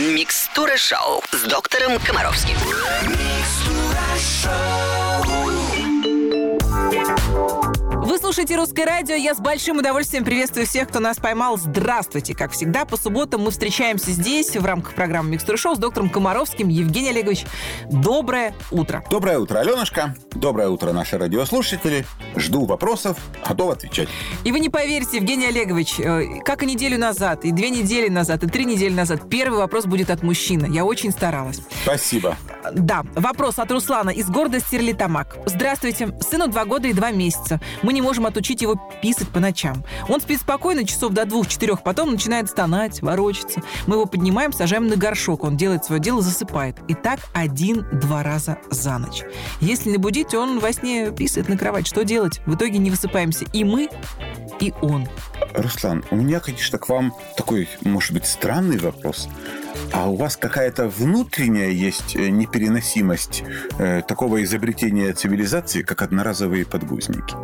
Микстура шоу с доктором Комаровским. Вы слушаете «Русское радио». Я с большим удовольствием приветствую всех, кто нас поймал. Здравствуйте! Как всегда, по субботам мы встречаемся здесь в рамках программы «Микстура шоу» с доктором Комаровским. Евгений Олегович, доброе утро. Доброе утро, Аленушка. Доброе утро, наши радиослушатели. Жду вопросов, готов отвечать. И вы не поверите, Евгений Олегович, э, как и неделю назад, и две недели назад, и три недели назад, первый вопрос будет от мужчины. Я очень старалась. Спасибо. Да, вопрос от Руслана из города Стерлитамак. Здравствуйте. Сыну два года и два месяца. Мы не можем отучить его писать по ночам. Он спит спокойно часов до двух-четырех, потом начинает стонать, ворочаться. Мы его поднимаем, сажаем на горшок. Он делает свое дело, засыпает. И так один-два раза за ночь. Если не будить, он во сне писает на кровать. Что делать? В итоге не высыпаемся и мы, и он. Руслан, у меня, конечно, к вам такой, может быть, странный вопрос. А у вас какая-то внутренняя есть э, непереносимость э, такого изобретения цивилизации, как одноразовые подгузники?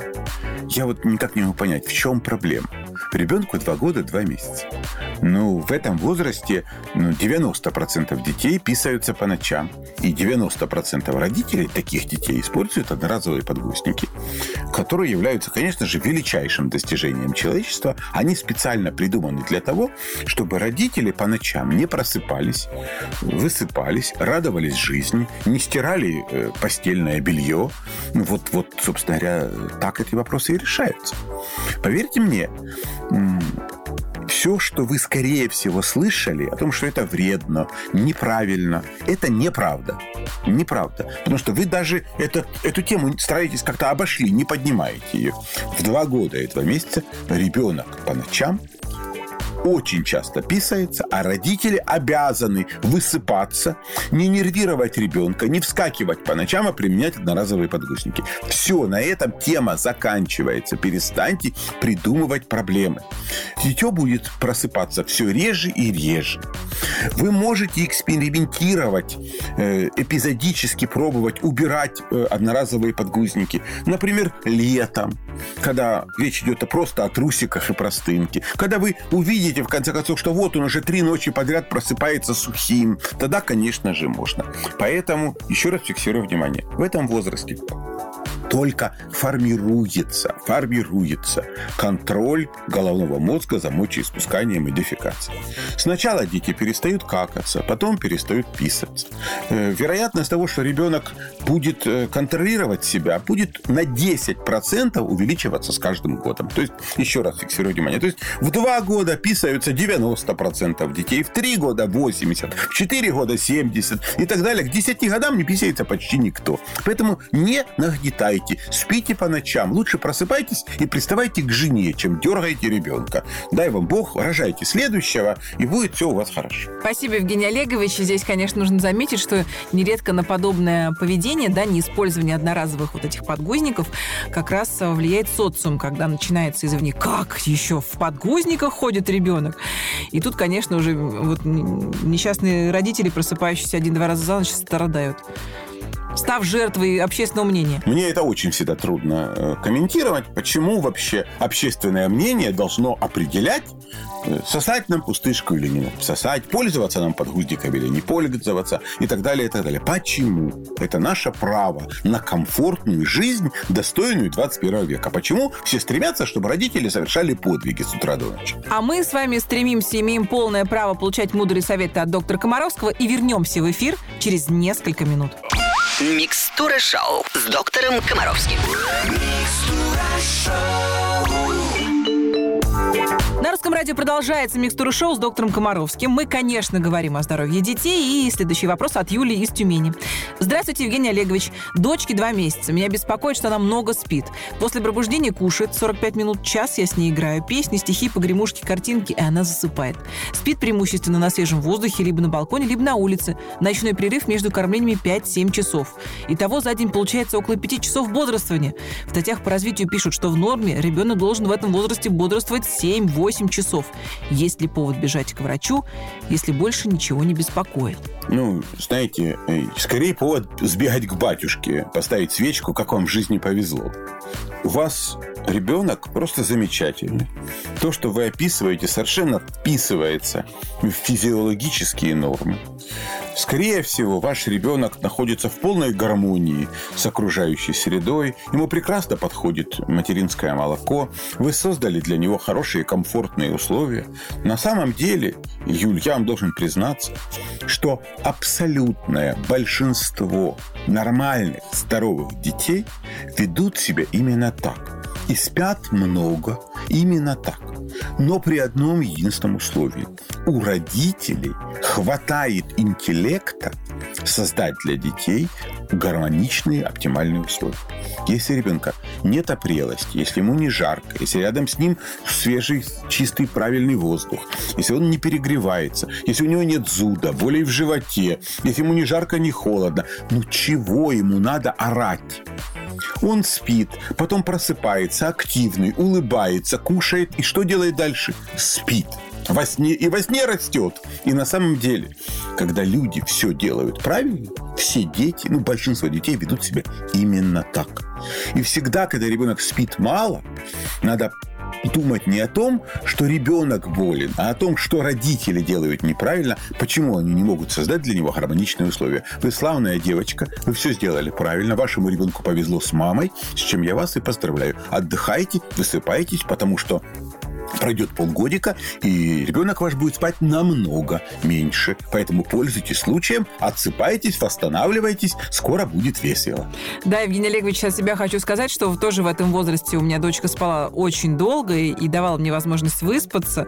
Я вот никак не могу понять, в чем проблема. Ребенку 2 года 2 месяца. Ну, в этом возрасте ну, 90% детей писаются по ночам. И 90% родителей таких детей используют одноразовые подгузники, которые являются, конечно же, величайшим достижением человечества. Они специально придуманы для того, чтобы родители по ночам не просыпались, высыпались, радовались жизни, не стирали э, постельное белье. Вот, вот, собственно говоря, так эти вопросы и решаются. Поверьте мне, все, что вы, скорее всего, слышали о том, что это вредно, неправильно, это неправда. Неправда. Потому что вы даже этот, эту тему стараетесь как-то обошли, не поднимаете ее. В два года и два месяца ребенок по ночам очень часто писается, а родители обязаны высыпаться, не нервировать ребенка, не вскакивать по ночам, а применять одноразовые подгузники. Все, на этом тема заканчивается. Перестаньте придумывать проблемы. Дитё будет просыпаться все реже и реже. Вы можете экспериментировать, э, эпизодически пробовать убирать э, одноразовые подгузники. Например, летом, когда речь идет просто о трусиках и простынке. Когда вы увидите увидите, в конце концов, что вот он уже три ночи подряд просыпается сухим, тогда, конечно же, можно. Поэтому, еще раз фиксирую внимание, в этом возрасте только формируется, формируется контроль головного мозга за мочеиспусканием и дефекацией. Сначала дети перестают какаться, потом перестают писаться. Э, вероятность того, что ребенок будет э, контролировать себя, будет на 10% увеличиваться с каждым годом. То есть, еще раз фиксирую внимание, то есть в 2 года писаются 90% детей, в 3 года 80%, в 4 года 70% и так далее. К 10 годам не писается почти никто. Поэтому не нагнетайте спите. Спите по ночам. Лучше просыпайтесь и приставайте к жене, чем дергаете ребенка. Дай вам Бог, рожайте следующего, и будет все у вас хорошо. Спасибо, Евгений Олегович. Здесь, конечно, нужно заметить, что нередко на подобное поведение, да, не использование одноразовых вот этих подгузников, как раз влияет социум, когда начинается извне, как еще в подгузниках ходит ребенок. И тут, конечно, уже вот несчастные родители, просыпающиеся один-два раза за ночь, страдают став жертвой общественного мнения? Мне это очень всегда трудно э, комментировать. Почему вообще общественное мнение должно определять, э, сосать нам пустышку или не сосать, пользоваться нам подгузником или не пользоваться и так далее, и так далее. Почему? Это наше право на комфортную жизнь, достойную 21 века. Почему все стремятся, чтобы родители совершали подвиги с утра до ночи? А мы с вами стремимся, имеем полное право получать мудрые советы от доктора Комаровского и вернемся в эфир через несколько минут. Микстура шоу с доктором Комаровским. Русском радио продолжается микстура шоу с доктором Комаровским. Мы, конечно, говорим о здоровье детей. И следующий вопрос от Юлии из Тюмени. Здравствуйте, Евгений Олегович. Дочке два месяца. Меня беспокоит, что она много спит. После пробуждения кушает 45 минут, час я с ней играю. Песни, стихи, погремушки, картинки, и она засыпает. Спит преимущественно на свежем воздухе, либо на балконе, либо на улице. Ночной перерыв между кормлениями 5-7 часов. Итого за день получается около 5 часов бодрствования. В статьях по развитию пишут, что в норме ребенок должен в этом возрасте бодрствовать 7-8 8 часов. Есть ли повод бежать к врачу, если больше ничего не беспокоит? Ну, знаете, скорее повод сбегать к батюшке, поставить свечку, как вам в жизни повезло. У вас ребенок просто замечательный. То, что вы описываете, совершенно вписывается в физиологические нормы. Скорее всего, ваш ребенок находится в полной гармонии с окружающей средой. Ему прекрасно подходит материнское молоко. Вы создали для него хорошие комфортные условия. На самом деле, Юль, я вам должен признаться, что абсолютное большинство нормальных, здоровых детей ведут себя именно так. И спят много именно так. Но при одном единственном условии. У родителей хватает интеллекта создать для детей гармоничные, оптимальные условия. Если ребенка нет опрелости, если ему не жарко, если рядом с ним свежий, чистый, правильный воздух, если он не перегревается, если у него нет зуда, боли в животе, если ему ни жарко, ни холодно, ну чего ему надо орать? Он спит, потом просыпается, активный, улыбается, кушает. И что делает дальше? Спит. Во сне, и во сне растет. И на самом деле, когда люди все делают правильно, все дети, ну, большинство детей ведут себя именно так. И всегда, когда ребенок спит мало, надо думать не о том, что ребенок болен, а о том, что родители делают неправильно, почему они не могут создать для него гармоничные условия. Вы славная девочка, вы все сделали правильно, вашему ребенку повезло с мамой, с чем я вас и поздравляю. Отдыхайте, высыпайтесь, потому что пройдет полгодика, и ребенок ваш будет спать намного меньше. Поэтому пользуйтесь случаем, отсыпайтесь, восстанавливайтесь, скоро будет весело. Да, Евгений Олегович, я себя хочу сказать, что тоже в этом возрасте у меня дочка спала очень долго и давала мне возможность выспаться.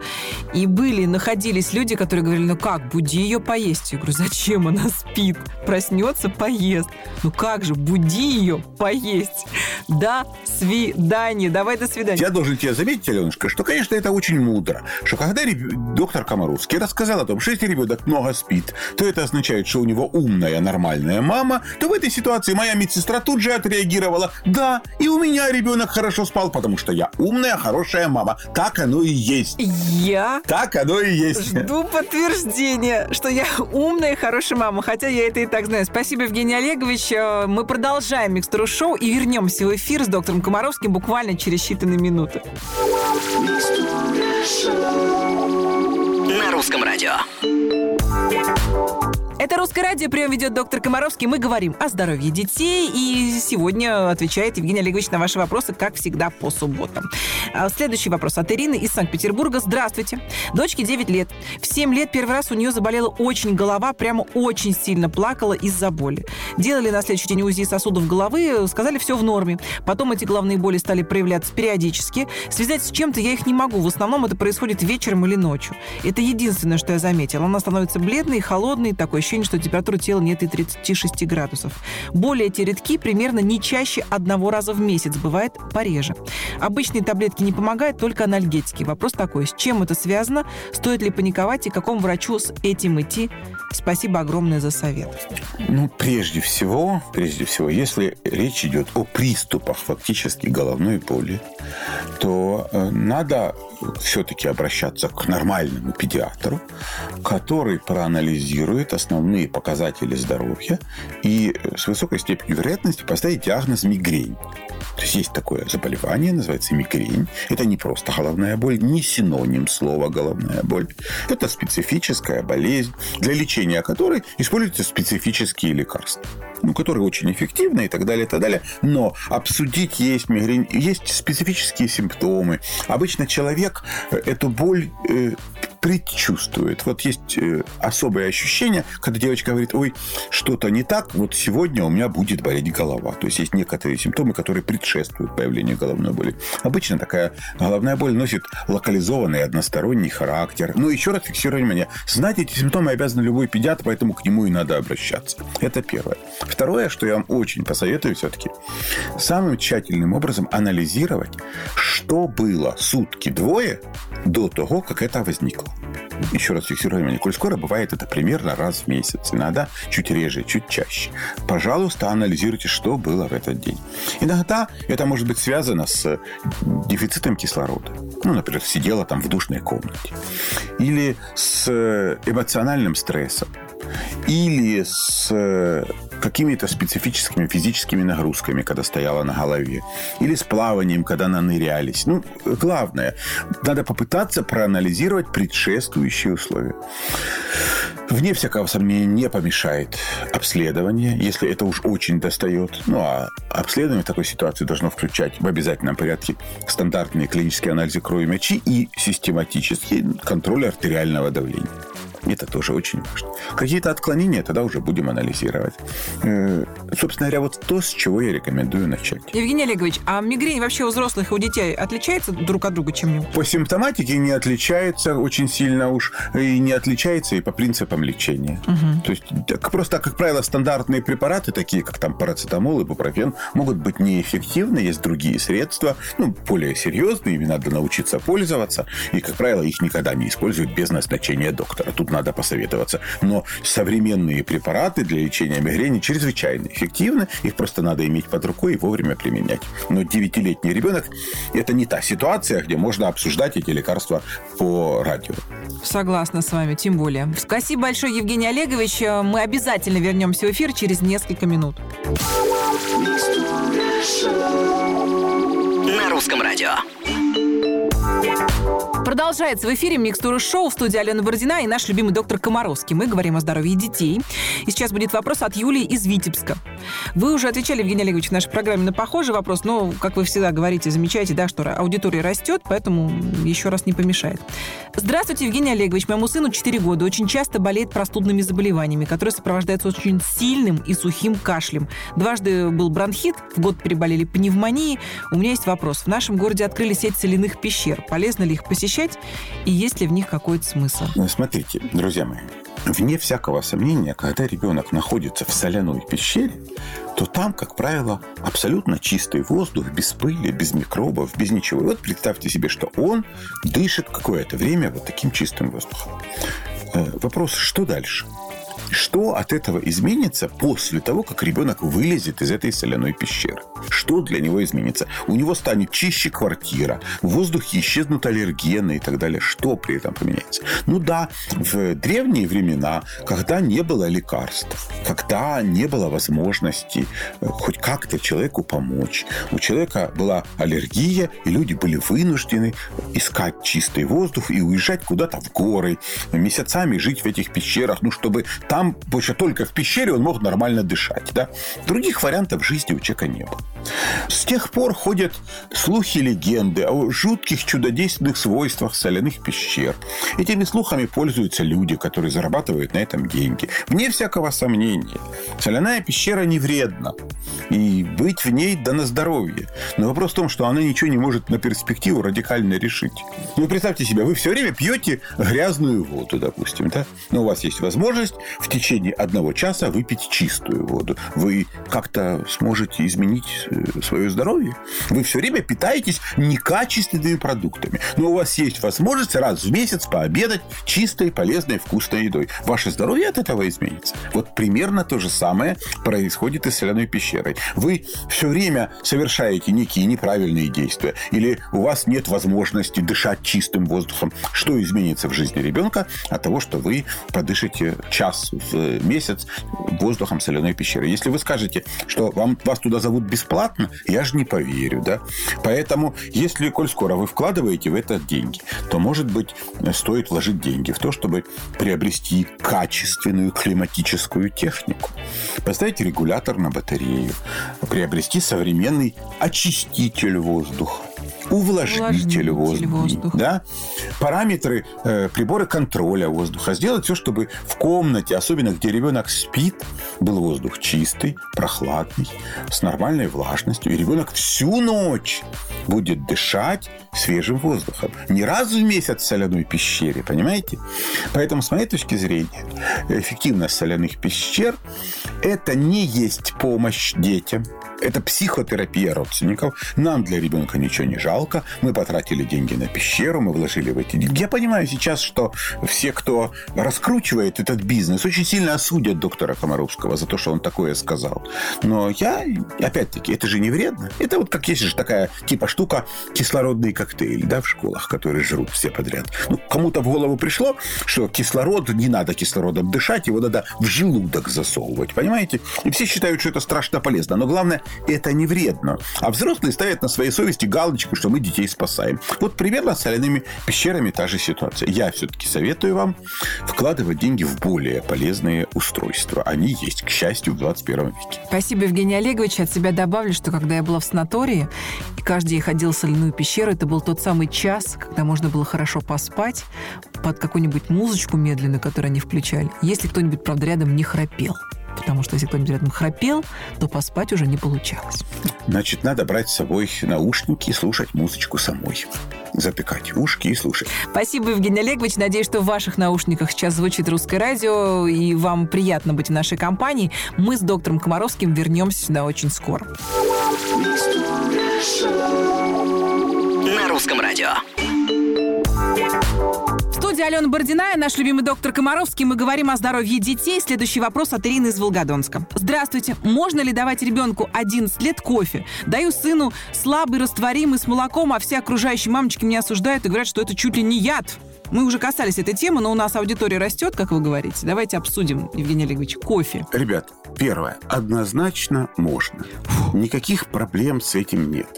И были, находились люди, которые говорили, ну как, буди ее поесть. Я говорю, зачем она спит? Проснется, поест. Ну как же, буди ее поесть. До свидания. Давай до свидания. Я должен тебе заметить, Аленушка, что, конечно, это очень мудро, что когда доктор Комаровский рассказал о том, что если ребенок много спит, то это означает, что у него умная, нормальная мама, то в этой ситуации моя медсестра тут же отреагировала, да, и у меня ребенок хорошо спал, потому что я умная, хорошая мама. Так оно и есть. Я? Так оно и есть. Жду подтверждения, что я умная и хорошая мама, хотя я это и так знаю. Спасибо, Евгений Олегович. Э, мы продолжаем микстуру шоу и вернемся в эфир с доктором Комаровским буквально через считанные минуты. На русском радио. Это «Русское радио», прием ведет доктор Комаровский. Мы говорим о здоровье детей. И сегодня отвечает Евгений Олегович на ваши вопросы, как всегда, по субботам. А, следующий вопрос от Ирины из Санкт-Петербурга. Здравствуйте. Дочке 9 лет. В 7 лет первый раз у нее заболела очень голова, прямо очень сильно плакала из-за боли. Делали на следующий день УЗИ сосудов головы, сказали, все в норме. Потом эти головные боли стали проявляться периодически. Связать с чем-то я их не могу. В основном это происходит вечером или ночью. Это единственное, что я заметила. Она становится бледной, холодной, такой ощущение, что температура тела нет и 36 градусов. Боли эти редки примерно не чаще одного раза в месяц, бывает пореже. Обычные таблетки не помогают, только анальгетики. Вопрос такой, с чем это связано, стоит ли паниковать и какому врачу с этим идти? Спасибо огромное за совет. Ну, прежде всего, прежде всего, если речь идет о приступах фактически головной боли, то э, надо все-таки обращаться к нормальному педиатру, который проанализирует основные показатели здоровья и с высокой степенью вероятности поставить диагноз мигрень. То есть есть такое заболевание, называется мигрень. Это не просто головная боль, не синоним слова головная боль. Это специфическая болезнь, для лечения которой используются специфические лекарства ну, которые очень эффективны и так далее, и так далее. Но обсудить есть мигрень, есть специфические симптомы. Обычно человек э, эту боль э, предчувствует. Вот есть э, особое ощущение, когда девочка говорит, ой, что-то не так, вот сегодня у меня будет болеть голова. То есть есть некоторые симптомы, которые предшествуют появлению головной боли. Обычно такая головная боль носит локализованный односторонний характер. Но еще раз фиксирую внимание. Знать эти симптомы обязан любой педиатр, поэтому к нему и надо обращаться. Это первое. Второе, что я вам очень посоветую все-таки, самым тщательным образом анализировать, что было сутки двое до того, как это возникло. Еще раз фиксирую внимание, коль скоро бывает это примерно раз в месяц, иногда чуть реже, чуть чаще. Пожалуйста, анализируйте, что было в этот день. Иногда это может быть связано с дефицитом кислорода. Ну, например, сидела там в душной комнате. Или с эмоциональным стрессом. Или с какими-то специфическими физическими нагрузками, когда стояла на голове, или с плаванием, когда нанырялись. Ну, главное, надо попытаться проанализировать предшествующие условия. Вне всякого сомнения не помешает обследование, если это уж очень достает. Ну, а обследование в такой ситуации должно включать в обязательном порядке стандартные клинические анализы крови мочи и систематический контроль артериального давления. Это тоже очень важно. Какие-то отклонения тогда уже будем анализировать. Э, собственно говоря, вот то, с чего я рекомендую начать. Евгений Олегович, а мигрень вообще у взрослых и у детей отличается друг от друга чем-нибудь? По симптоматике не отличается очень сильно уж, и не отличается и по принципам лечения. Угу. То есть просто, как правило, стандартные препараты, такие как там парацетамол и бупрофен, могут быть неэффективны. Есть другие средства, ну, более серьезные, ими надо научиться пользоваться. И, как правило, их никогда не используют без назначения доктора. Тут надо посоветоваться. Но современные препараты для лечения мигрени чрезвычайно эффективны. Их просто надо иметь под рукой и вовремя применять. Но 9-летний ребенок – это не та ситуация, где можно обсуждать эти лекарства по радио. Согласна с вами, тем более. Спасибо большое, Евгений Олегович. Мы обязательно вернемся в эфир через несколько минут. На русском радио. Продолжается в эфире Микстура Шоу в студии Алена Бородина и наш любимый доктор Комаровский. Мы говорим о здоровье детей. И сейчас будет вопрос от Юлии из Витебска. Вы уже отвечали, Евгений Олегович, в нашей программе на похожий вопрос, но, как вы всегда говорите, замечаете, да, что аудитория растет, поэтому еще раз не помешает. Здравствуйте, Евгений Олегович. Моему сыну 4 года. Очень часто болеет простудными заболеваниями, которые сопровождаются очень сильным и сухим кашлем. Дважды был бронхит, в год переболели пневмонией. У меня есть вопрос. В нашем городе открыли сеть соляных пещер. Полезно ли их посещать? и есть ли в них какой-то смысл? Ну, смотрите, друзья мои, вне всякого сомнения, когда ребенок находится в соляной пещере, то там, как правило, абсолютно чистый воздух, без пыли, без микробов, без ничего. И вот представьте себе, что он дышит какое-то время вот таким чистым воздухом. Э, вопрос, что дальше? Что от этого изменится после того, как ребенок вылезет из этой соляной пещеры? Что для него изменится? У него станет чище квартира, в воздухе исчезнут аллергены и так далее. Что при этом поменяется? Ну да, в древние времена, когда не было лекарств, когда не было возможности э, хоть как-то человеку помочь, у человека была аллергия, и люди были вынуждены искать чистый воздух и уезжать куда-то в горы, месяцами жить в этих пещерах, ну, чтобы там, больше только в пещере он мог нормально дышать. Да? Других вариантов жизни у человека не было. С тех пор ходят слухи легенды о жутких чудодейственных свойствах соляных пещер. Этими слухами пользуются люди, которые зарабатывают на этом деньги. Вне всякого сомнения, соляная пещера не вредна. И быть в ней да на здоровье. Но вопрос в том, что она ничего не может на перспективу радикально решить. Ну, представьте себе, вы все время пьете грязную воду, допустим, да? Но у вас есть возможность в течение одного часа выпить чистую воду. Вы как-то сможете изменить свое здоровье. Вы все время питаетесь некачественными продуктами. Но у вас есть возможность раз в месяц пообедать чистой, полезной, вкусной едой. Ваше здоровье от этого изменится. Вот примерно то же самое происходит и с соляной пещерой. Вы все время совершаете некие неправильные действия. Или у вас нет возможности дышать чистым воздухом. Что изменится в жизни ребенка от того, что вы подышите час в месяц воздухом соляной пещеры? Если вы скажете, что вам, вас туда зовут бесплатно, бесплатно, я же не поверю, да. Поэтому, если, коль скоро вы вкладываете в это деньги, то, может быть, стоит вложить деньги в то, чтобы приобрести качественную климатическую технику, поставить регулятор на батарею, приобрести современный очиститель воздуха, увлажнитель, воздуха, воздуха. Да? параметры, э, приборы контроля воздуха. Сделать все, чтобы в комнате, особенно где ребенок спит, был воздух чистый, прохладный, с нормальной влажностью. И ребенок всю ночь будет дышать свежим воздухом. Не раз в месяц в соляной пещере, понимаете? Поэтому, с моей точки зрения, эффективность соляных пещер – это не есть помощь детям – Это психотерапия родственников. Нам для ребенка ничего не жалко. Мы потратили деньги на пещеру, мы вложили в эти деньги. Я понимаю сейчас, что все, кто раскручивает этот бизнес, очень сильно осудят доктора Комаровского за то, что он такое сказал. Но я, опять-таки, это же не вредно. Это вот как есть же такая типа штука кислородный коктейль, да, в школах, которые жрут все подряд. Ну, кому-то в голову пришло, что кислород, не надо кислородом дышать, его надо в желудок засовывать, понимаете? И все считают, что это страшно полезно. Но главное, это не вредно. А взрослые ставят на своей совести галочку, что мы детей спасаем. Вот примерно с соляными пещерами та же ситуация. Я все-таки советую вам вкладывать деньги в более полезные устройства. Они есть, к счастью, в 21 веке. Спасибо, Евгений Олегович. От себя добавлю, что когда я была в санатории, и каждый день ходил в соляную пещеру, это был тот самый час, когда можно было хорошо поспать под какую-нибудь музычку медленную, которую они включали, если кто-нибудь, правда, рядом не храпел потому что если кто-нибудь рядом храпел, то поспать уже не получалось. Значит, надо брать с собой наушники и слушать музычку самой. Затыкать ушки и слушать. Спасибо, Евгений Олегович. Надеюсь, что в ваших наушниках сейчас звучит русское радио, и вам приятно быть в нашей компании. Мы с доктором Комаровским вернемся сюда очень скоро. На русском радио студии Алена Бородиная, наш любимый доктор Комаровский. Мы говорим о здоровье детей. Следующий вопрос от Ирины из Волгодонска. Здравствуйте. Можно ли давать ребенку 11 лет кофе? Даю сыну слабый, растворимый, с молоком, а все окружающие мамочки меня осуждают и говорят, что это чуть ли не яд. Мы уже касались этой темы, но у нас аудитория растет, как вы говорите. Давайте обсудим, Евгений Олегович, кофе. Ребят, первое. Однозначно можно. Никаких проблем с этим нет.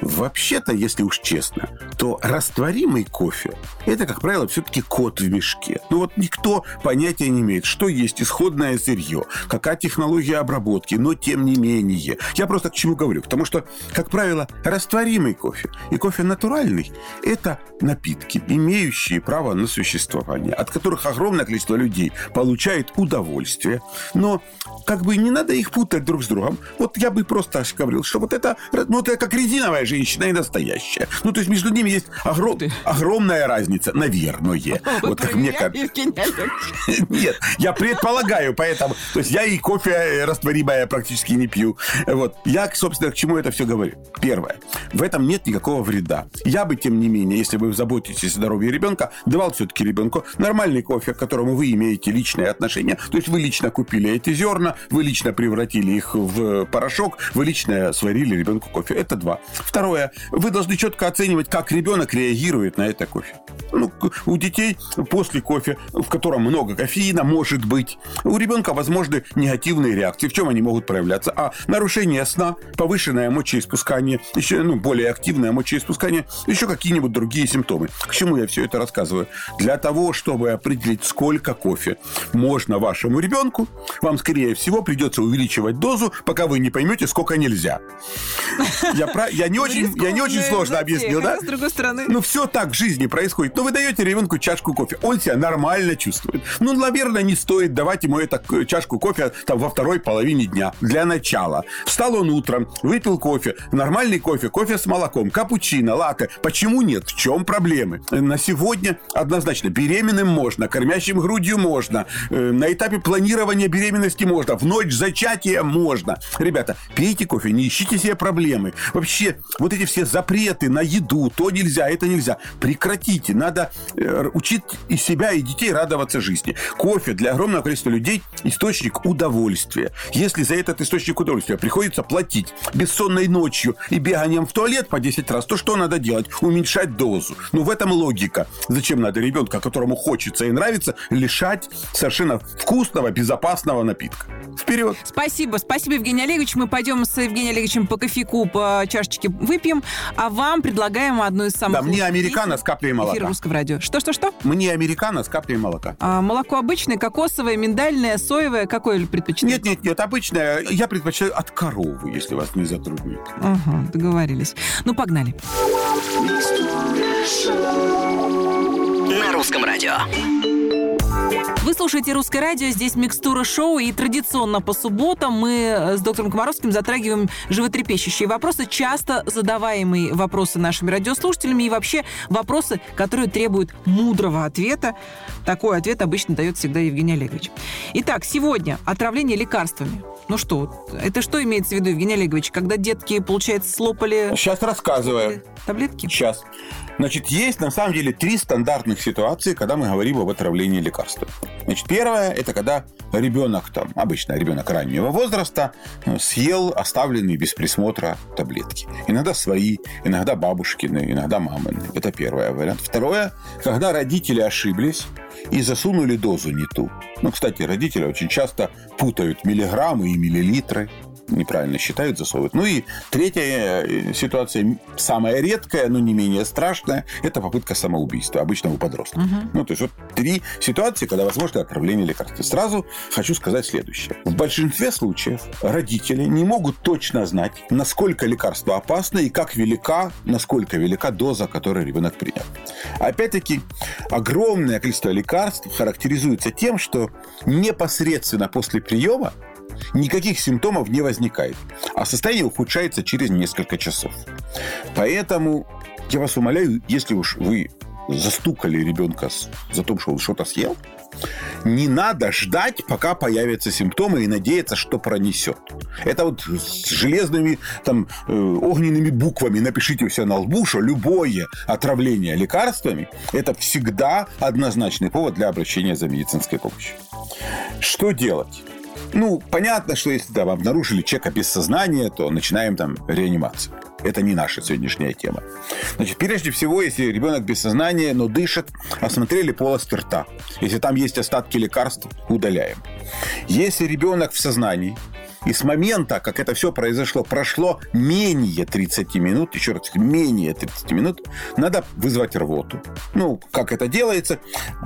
Вообще-то, если уж честно, то растворимый кофе – это, как правило, все-таки кот в мешке. Ну вот никто понятия не имеет, что есть исходное сырье, какая технология обработки, но тем не менее. Я просто к чему говорю? Потому что, как правило, растворимый кофе и кофе натуральный – это напитки, имеющие право на существование, от которых огромное количество людей получает удовольствие. Но как бы не надо их путать друг с другом. Вот я бы просто говорил, что вот это, ну, это как резиновая женщина и настоящая. Ну, то есть между ними есть огром, огромная разница, наверное. Вот как мне кажется. Нет, я предполагаю, поэтому... То есть я и кофе растворимое практически не пью. Вот. Я, собственно, к чему это все говорю? Первое. В этом нет никакого вреда. Я бы, тем не менее, если вы заботитесь о здоровье ребенка, давал все-таки ребенку нормальный кофе, к которому вы имеете личное отношение. То есть вы лично купили эти зерна, вы лично превратили их в порошок, вы лично сварили ребенку кофе. Это два. Второе. Вы должны четко оценивать, как ребенок реагирует на это кофе. Ну, у детей после кофе, в котором много кофеина, может быть, у ребенка возможны негативные реакции. В чем они могут проявляться? А нарушение сна, повышенное мочеиспускание, еще ну, более активное мочеиспускание, еще какие-нибудь другие симптомы. К чему я все это рассказываю? Для того, чтобы определить, сколько кофе можно вашему ребенку, вам, скорее всего, придется увеличивать дозу, пока вы не поймете, сколько нельзя. Я, про... я, не, очень, я не очень сложно объяснил, да? С другой стороны. Ну, все так в жизни происходит. Ну, вы даете ребенку чашку кофе, он себя нормально чувствует. Ну, наверное, не стоит давать ему эту чашку кофе там во второй половине дня. Для начала. Встал он утром, выпил кофе, нормальный кофе, кофе с молоком, капучино, латте. Почему нет? В чем проблемы? На сегодня однозначно беременным можно, кормящим грудью можно, э, на этапе планирования беременности можно, в ночь зачатия можно. Ребята, пейте кофе, не ищите себе проблемы. Вообще, вот эти все запреты на еду, то нельзя, это нельзя. Прекратите. Надо э, учить и себя, и детей радоваться жизни. Кофе для огромного количества людей источник удовольствия. Если за этот источник удовольствия приходится платить бессонной ночью и беганием в туалет по 10 раз, то что надо делать? Уменьшать дозу. Ну, в этом логика. Зачем надо ребенка, которому хочется и нравится, лишать совершенно вкусного, безопасного напитка? Вперед! Спасибо. Спасибо, Евгений Олегович. Мы пойдем с Евгением Олеговичем по кофейку, по чашечке выпьем, а вам предлагаем одну из самых... Да, мне американо с каплей молока. Русского радио. Что-что-что? Мне американо с каплей молока. А, молоко обычное, кокосовое, миндальное, соевое. Какое предпочитаете? Нет, нет, нет, обычное. Я предпочитаю от коровы, если вас не затруднит. Ага, договорились. Ну, погнали. На русском радио. Вы слушаете «Русское радио», здесь «Микстура шоу», и традиционно по субботам мы с доктором Комаровским затрагиваем животрепещущие вопросы, часто задаваемые вопросы нашими радиослушателями и вообще вопросы, которые требуют мудрого ответа. Такой ответ обычно дает всегда Евгений Олегович. Итак, сегодня отравление лекарствами. Ну что, это что имеется в виду, Евгений Олегович, когда детки, получается, слопали... Сейчас рассказываю. Таблетки? Сейчас. Значит, есть на самом деле три стандартных ситуации, когда мы говорим об отравлении лекарством. Значит, первое – это когда ребенок, там, обычно ребенок раннего возраста, э, съел оставленные без присмотра таблетки. Иногда свои, иногда бабушкины, иногда мамины. Это первое вариант. Второе – когда родители ошиблись и засунули дозу не ту. Ну, кстати, родители очень часто путают миллиграммы и миллилитры неправильно считают, засовывают. Ну и третья э, ситуация, самая редкая, но не менее страшная, это попытка самоубийства, обычно у подростков. Угу. Ну, то есть вот три ситуации, когда возможно отравление лекарств. Сразу хочу сказать следующее. В большинстве случаев родители не могут точно знать, насколько лекарство опасно и как велика, насколько велика доза, которую ребенок принял. Опять-таки, огромное количество лекарств характеризуется тем, что непосредственно после приема никаких симптомов не возникает, а состояние ухудшается через несколько часов. Поэтому я вас умоляю, если уж вы застукали ребенка за то, что он что-то съел, не надо ждать, пока появятся симптомы и надеяться, что пронесет. Это вот с железными там э, огненными буквами напишите себя на лбу, что любое отравление лекарствами – это всегда однозначный повод для обращения за медицинской помощью. Что делать? Ну, понятно, что если там обнаружили человека без сознания, то начинаем там реанимацию. Это не наша сегодняшняя тема. Значит, прежде всего, если ребенок без сознания, но дышит, осмотрели полость рта. Если там есть остатки лекарств, удаляем. Если ребенок в сознании, и с момента, как это все произошло, прошло менее 30 минут, еще раз, менее 30 минут, надо вызвать рвоту. Ну, как это делается?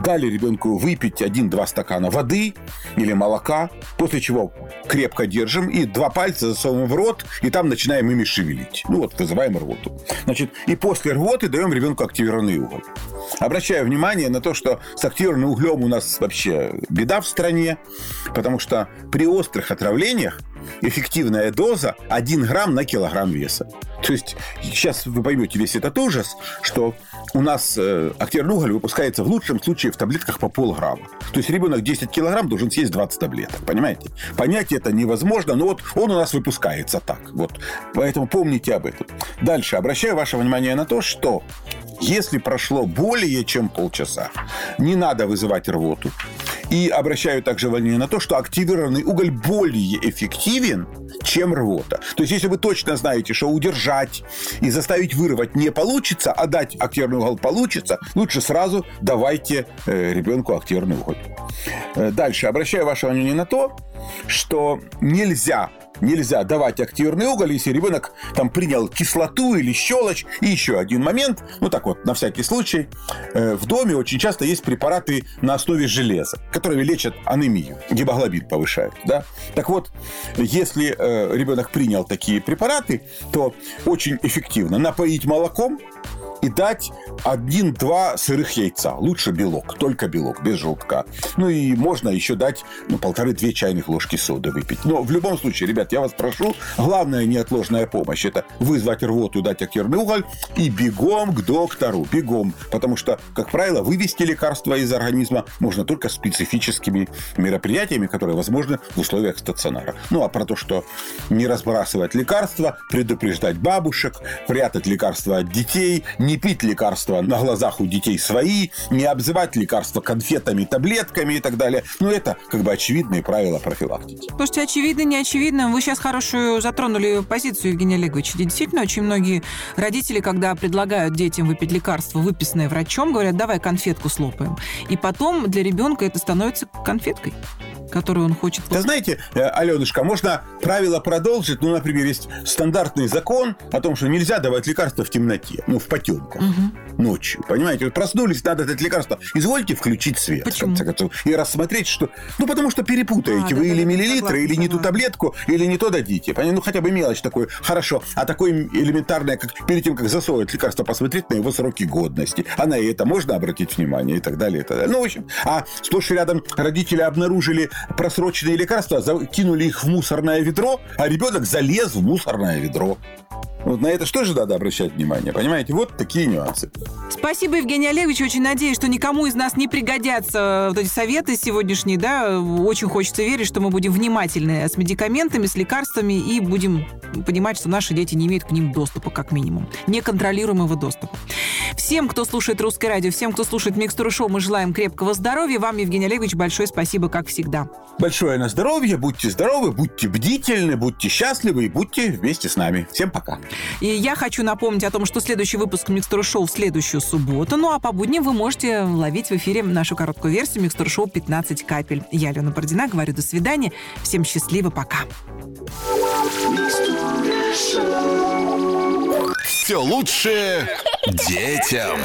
Дали ребенку выпить 1-2 стакана воды или молока, после чего крепко держим и два пальца засовываем в рот, и там начинаем ими шевелить. Ну вот, вызываем рвоту. Значит, и после рвоты даем ребенку активированный уголь. Обращаю внимание на то, что с активированным углем у нас вообще беда в стране, потому что при острых отравлениях эффективная доза 1 грамм на килограмм веса. То есть сейчас вы поймете весь этот ужас, что у нас э, активированный уголь выпускается в лучшем случае в таблетках по полграмма. То есть ребенок 10 килограмм должен съесть 20 таблеток. Понимаете? Понять это невозможно, но вот он у нас выпускается так. Вот. Поэтому помните об этом. Дальше. Обращаю ваше внимание на то, что если прошло более чем полчаса, не надо вызывать рвоту. И обращаю также внимание на то, что активированный уголь более эффективен, чем рвота. То есть, если вы точно знаете, что удержать и заставить вырвать не получится, а дать активированный уголь получится, лучше сразу давайте э, ребенку активированный уголь. Э, дальше. Обращаю ваше внимание на то, что нельзя нельзя давать активированный уголь, если ребенок там принял кислоту или щелочь. И еще один момент, ну так вот, на всякий случай, э, в доме очень часто есть препараты на основе железа, которые лечат анемию, гемоглобин повышают, да. Так вот, если э, ребенок принял такие препараты, то очень эффективно напоить молоком, и дать один-два сырых яйца. Лучше белок, только белок, без желтка. Ну и можно еще дать ну, полторы-две чайных ложки соды выпить. Но в любом случае, ребят, я вас прошу, главная неотложная помощь – это вызвать рвоту, дать активный уголь и бегом к доктору, бегом. Потому что, как правило, вывести лекарства из организма можно только специфическими мероприятиями, которые возможны в условиях стационара. Ну, а про то, что не разбрасывать лекарства, предупреждать бабушек, прятать лекарства от детей, не не пить лекарства на глазах у детей свои, не обзывать лекарства конфетами, таблетками и так далее. Ну, это как бы очевидные правила профилактики. Слушайте, очевидно, не очевидно. Вы сейчас хорошую затронули позицию, Евгения Олеговича. Действительно, очень многие родители, когда предлагают детям выпить лекарство, выписанное врачом, говорят, давай конфетку слопаем. И потом для ребенка это становится конфеткой которую он хочет... Да знаете, э, Аленушка, можно правило продолжить. Ну, например, есть стандартный закон о том, что нельзя давать лекарства в темноте, ну, в потемках, угу. ночью. Понимаете, вот проснулись, надо дать лекарство. Извольте включить свет, Почему? концов, и рассмотреть, что... Ну, потому что перепутаете а, вы да, или да, миллилитры, или не ту таблетку, или не то дадите. Понимаете? Ну, хотя бы мелочь такой. Хорошо. А такое элементарное, как перед тем, как засовывать лекарство, посмотреть на его сроки годности. А на это можно обратить внимание и так далее, и так далее. Ну, в общем, а сплошь и рядом родители обнаружили просроченные лекарства, закинули их в мусорное ведро, а ребенок залез в мусорное ведро. Вот на это что же надо обращать внимание? Понимаете, вот такие нюансы. Спасибо, Евгений Олегович. Очень надеюсь, что никому из нас не пригодятся вот эти советы сегодняшние. Да? Очень хочется верить, что мы будем внимательны с медикаментами, с лекарствами и будем понимать, что наши дети не имеют к ним доступа, как минимум. Неконтролируемого доступа. Всем, кто слушает «Русское радио», всем, кто слушает «Микстуру шоу», мы желаем крепкого здоровья. Вам, Евгений Олегович, большое спасибо, как всегда. Большое на здоровье, будьте здоровы, будьте бдительны, будьте счастливы и будьте вместе с нами. Всем пока. И я хочу напомнить о том, что следующий выпуск «Микстуры шоу» в следующую субботу. Ну а по будням вы можете ловить в эфире нашу короткую версию «Микстуры шоу 15 капель». Я, Алена Бородина, говорю до свидания. Всем счастливо, пока. Все лучшее детям.